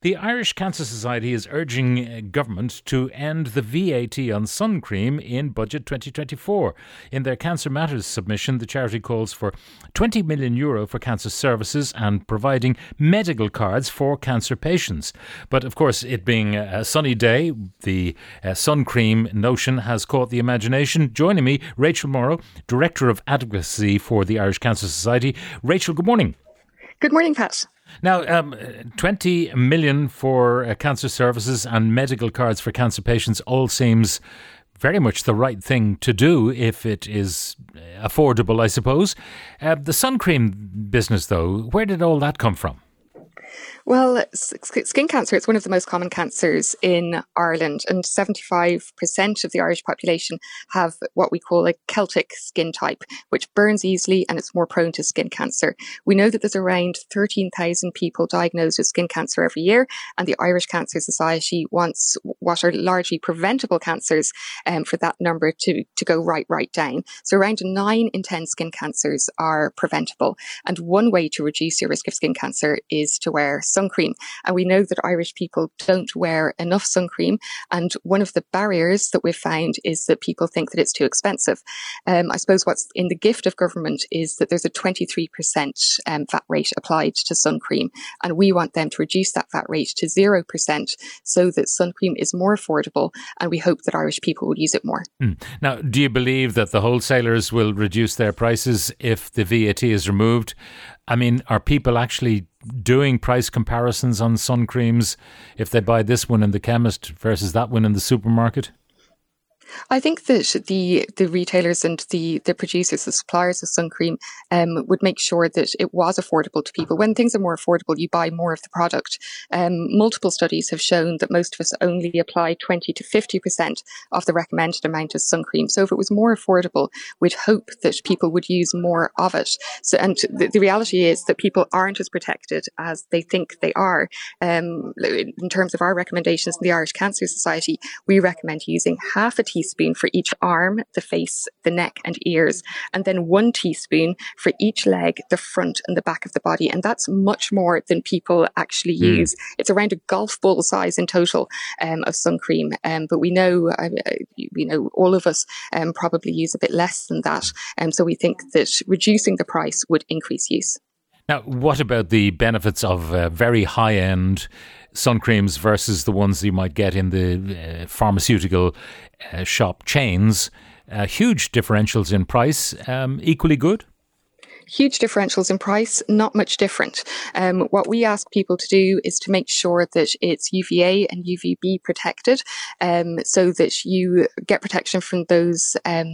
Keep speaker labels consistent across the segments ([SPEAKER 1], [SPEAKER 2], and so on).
[SPEAKER 1] The Irish Cancer Society is urging uh, government to end the VAT on sun cream in budget 2024. In their Cancer Matters submission, the charity calls for 20 million euro for cancer services and providing medical cards for cancer patients. But of course, it being a sunny day, the uh, sun cream notion has caught the imagination. Joining me, Rachel Morrogh, Director of Advocacy for the Irish Cancer Society. Rachel, good morning.
[SPEAKER 2] Good morning, Pat.
[SPEAKER 1] Now, um, 20 million for uh, cancer services and medical cards for cancer patients all seems very much the right thing to do if it is affordable, I suppose. Uh, the sun cream business, though, where did all that come from?
[SPEAKER 2] Well, skin cancer is one of the most common cancers in Ireland, and 75% of the Irish population have what we call a Celtic skin type, which burns easily and it's more prone to skin cancer. We know that there's around 13,000 people diagnosed with skin cancer every year, and the Irish Cancer Society wants what are largely preventable cancers um, for that number to, to go right, right down. So around 9 in 10 skin cancers are preventable. And one way to reduce your risk of skin cancer is to wear sun cream. And we know that Irish people don't wear enough sun cream. And one of the barriers that we've found is that people think that it's too expensive. Um, I suppose what's in the gift of government is that there's a 23% um, VAT rate applied to sun cream. And we want them to reduce that VAT rate to 0% so that sun cream is more affordable. And we hope that Irish people will use it more.
[SPEAKER 1] Hmm. Now, do you believe that the wholesalers will reduce their prices if the VAT is removed? I mean, are people actually doing price comparisons on sun creams if they buy this one in the chemist versus that one in the supermarket?
[SPEAKER 2] I think that the the retailers and the the producers, the suppliers of sun cream, um, would make sure that it was affordable to people. When things are more affordable, you buy more of the product. Um, multiple studies have shown that most of us only apply twenty to fifty percent of the recommended amount of sun cream. So if it was more affordable, we'd hope that people would use more of it. So, and the, the reality is that people aren't as protected as they think they are. Um, in terms of our recommendations in the Irish Cancer Society, we recommend using half a teaspoon for each arm, the face, the neck, and ears, and then one teaspoon for each leg, the front, and the back of the body. And that's much more than people actually use. It's around a golf ball size in total um, of sun cream. Um, but we know, uh, you know, all of us um, probably use a bit less than that. Um, so we think that reducing the price would increase use.
[SPEAKER 1] Now, what about the benefits of uh, very high end sun creams versus the ones you might get in the uh, pharmaceutical uh, shop chains? Uh, huge differentials in price, um, equally good?
[SPEAKER 2] Huge differentials in price, not much different. Um, what we ask people to do is to make sure that it's UVA and UVB protected, um, so that you get protection from those um,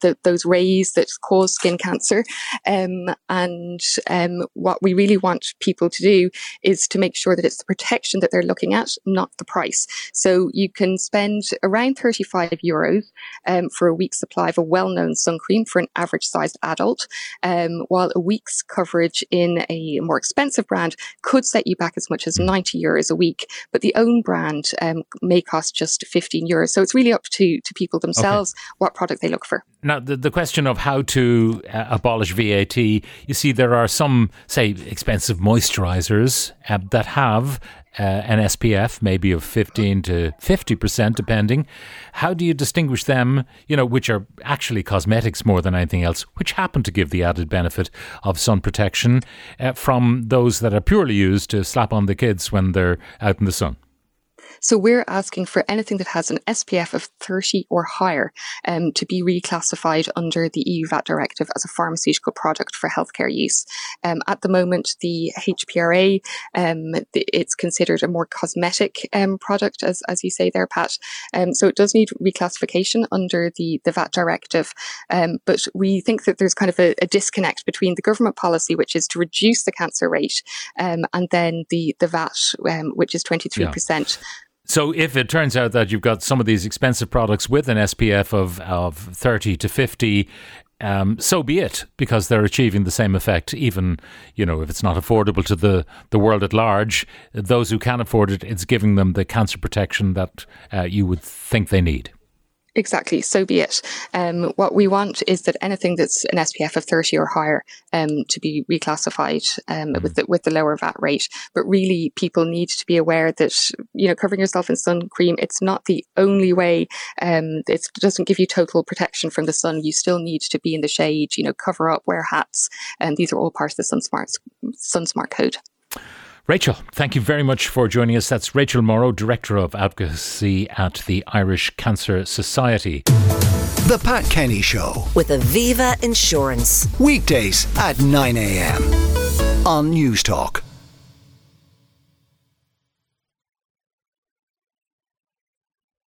[SPEAKER 2] the, those rays that cause skin cancer. Um, and um, what we really want people to do is to make sure that it's the protection that they're looking at, not the price. So you can spend around 35 euros um, for a week's supply of a well-known sun cream for an average-sized adult. Um, while a week's coverage in a more expensive brand could set you back as much as 90 euros a week, but the own brand um, may cost just 15 euros. So it's really up to, to people themselves what product they look for.
[SPEAKER 1] Now, the, the question of how to uh, abolish VAT, you see, there are some, say, expensive moisturizers uh, that have uh, an SPF, maybe of 15 to 50%, depending. How do you distinguish them, you know, which are actually cosmetics more than anything else, which happen to give the added benefit of sun protection, uh, from those that are purely used to slap on the kids when they're out in the sun?
[SPEAKER 2] So we're asking for anything that has an SPF of 30 or higher um, to be reclassified under the EU VAT directive as a pharmaceutical product for healthcare use. Um, at the moment, the HPRA, um, it's considered a more cosmetic um, product, as, as you say there, Pat. Um, so it does need reclassification under the, the VAT directive. Um, but we think that there's kind of a, a, disconnect between the government policy, which is to reduce the cancer rate, and then the, the VAT, which is 23%. Yeah.
[SPEAKER 1] So if it turns out that you've got some of these expensive products with an SPF of, of 30 to 50, um, so be it, because they're achieving the same effect, even, you know, if it's not affordable to the, the world at large, those who can afford it, it's giving them the cancer protection that uh, you would think they need.
[SPEAKER 2] Exactly, so be it. Um, what we want is that anything that's an SPF of 30 or higher um, to be reclassified um, mm. with, the, with the lower VAT rate. But really, people need to be aware that, you know, covering yourself in sun cream, it's not the only way. Um, it doesn't give you total protection from the sun. You still need to be in the shade, you know, cover up, wear hats. And these are all part of the SunSmart, SunSmart code.
[SPEAKER 1] Rachel, thank you very much for joining us. That's Rachel Morrogh, Director of Advocacy at the Irish Cancer Society.
[SPEAKER 3] The Pat Kenny Show
[SPEAKER 4] with Aviva Insurance.
[SPEAKER 3] Weekdays at 9 a.m. on Newstalk.